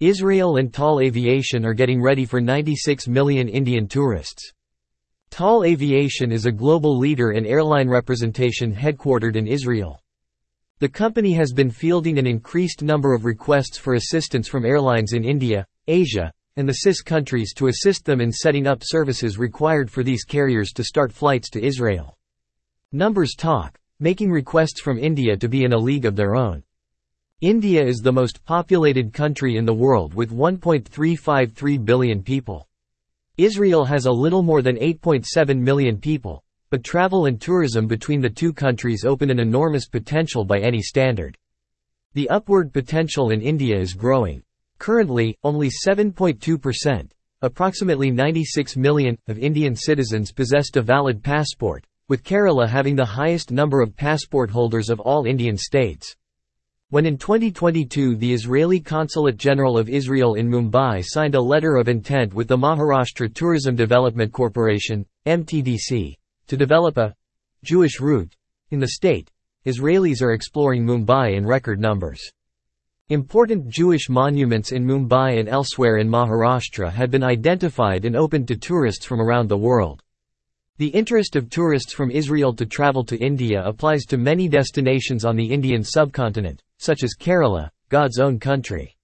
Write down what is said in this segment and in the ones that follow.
Israel and Tal Aviation are getting ready for 96 million Indian tourists. Tal Aviation is a global leader in airline representation headquartered in Israel. The company has been fielding an increased number of requests for assistance from airlines in India, Asia, and the CIS countries to assist them in setting up services required for these carriers to start flights to Israel. Numbers talk, making requests from India to be in a league of their own. India is the most populated country in the world with 1.353 billion people. Israel has a little more than 8.7 million people, but travel and tourism between the two countries open an enormous potential by any standard. The upward potential in India is growing. Currently, only 7.2%, approximately 96 million, of Indian citizens possessed a valid passport, with Kerala having the highest number of passport holders of all Indian states. When in 2022 the Israeli Consulate General of Israel in Mumbai signed a letter of intent with the Maharashtra Tourism Development Corporation, MTDC, to develop a Jewish route in the state, Israelis are exploring Mumbai in record numbers. Important Jewish monuments in Mumbai and elsewhere in Maharashtra had been identified and opened to tourists from around the world. The interest of tourists from Israel to travel to India applies to many destinations on the Indian subcontinent, such as Kerala, God's own country.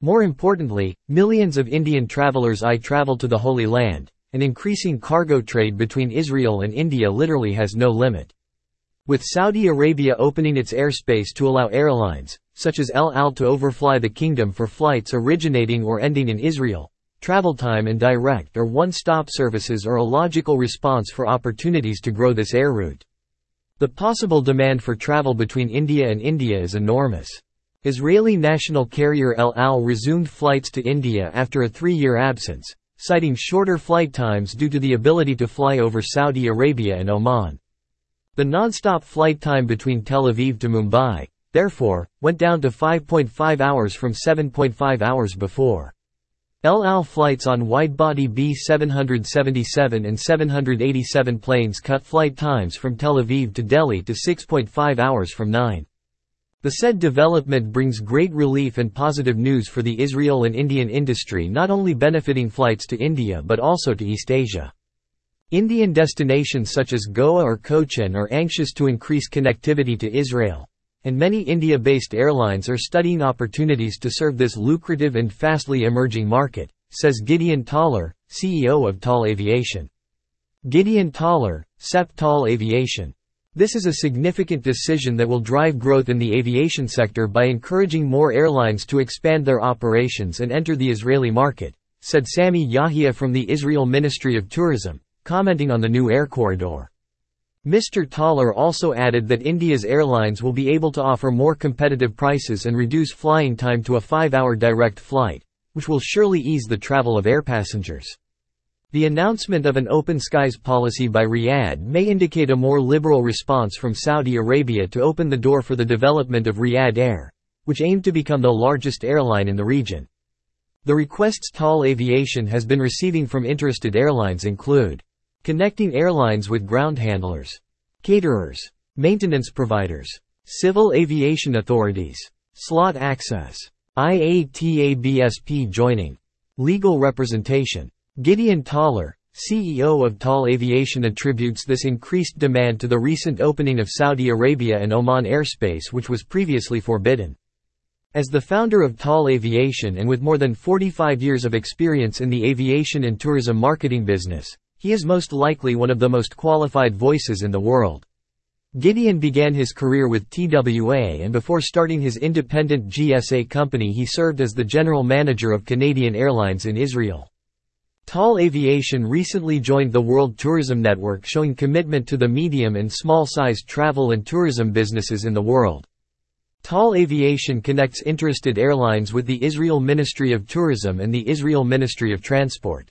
More importantly, millions of Indian travelers I travel to the Holy Land, and increasing cargo trade between Israel and India literally has no limit. With Saudi Arabia opening its airspace to allow airlines, such as El Al to overfly the kingdom for flights originating or ending in Israel, Travel time and direct or one-stop services are a logical response for opportunities to grow this air route. The possible demand for travel between India and India is enormous. Israeli national carrier El Al resumed flights to India after a three-year absence, citing shorter flight times due to the ability to fly over Saudi Arabia and Oman. The non-stop flight time between Tel Aviv to Mumbai, therefore, went down to 5.5 hours from 7.5 hours before. El Al flights on wide-body B777 and 787 planes cut flight times from Tel Aviv to Delhi to 6.5 hours from 9. The said development brings great relief and positive news for the Israel and Indian industry not only benefiting flights to India but also to East Asia. Indian destinations such as Goa or Cochin are anxious to increase connectivity to Israel and many India-based airlines are studying opportunities to serve this lucrative and fastly emerging market, says Gideon Taller, CEO of Tal Aviation. Gideon Taller, SEP Tal Aviation. This is a significant decision that will drive growth in the aviation sector by encouraging more airlines to expand their operations and enter the Israeli market, said Sami Yahia from the Israel Ministry of Tourism, commenting on the new air corridor. Mr. Taller also added that India's airlines will be able to offer more competitive prices and reduce flying time to a five-hour direct flight, which will surely ease the travel of air passengers. The announcement of an open skies policy by Riyadh may indicate a more liberal response from Saudi Arabia to open the door for the development of Riyadh Air, which aimed to become the largest airline in the region. The requests Tal Aviation has been receiving from interested airlines include Connecting airlines with ground handlers, caterers, maintenance providers, civil aviation authorities, slot access, IATA BSP joining, legal representation. Gideon Taller, CEO of Tal Aviation attributes this increased demand to the recent opening of Saudi Arabia and Oman airspace which was previously forbidden. As the founder of Tal Aviation and with more than 45 years of experience in the aviation and tourism marketing business, he is most likely one of the most qualified voices in the world. Gideon began his career with TWA and before starting his independent GSA company he served as the general manager of Canadian Airlines in Israel. Tal Aviation recently joined the World Tourism Network showing commitment to the medium and small-sized travel and tourism businesses in the world. Tal Aviation connects interested airlines with the Israel Ministry of Tourism and the Israel Ministry of Transport.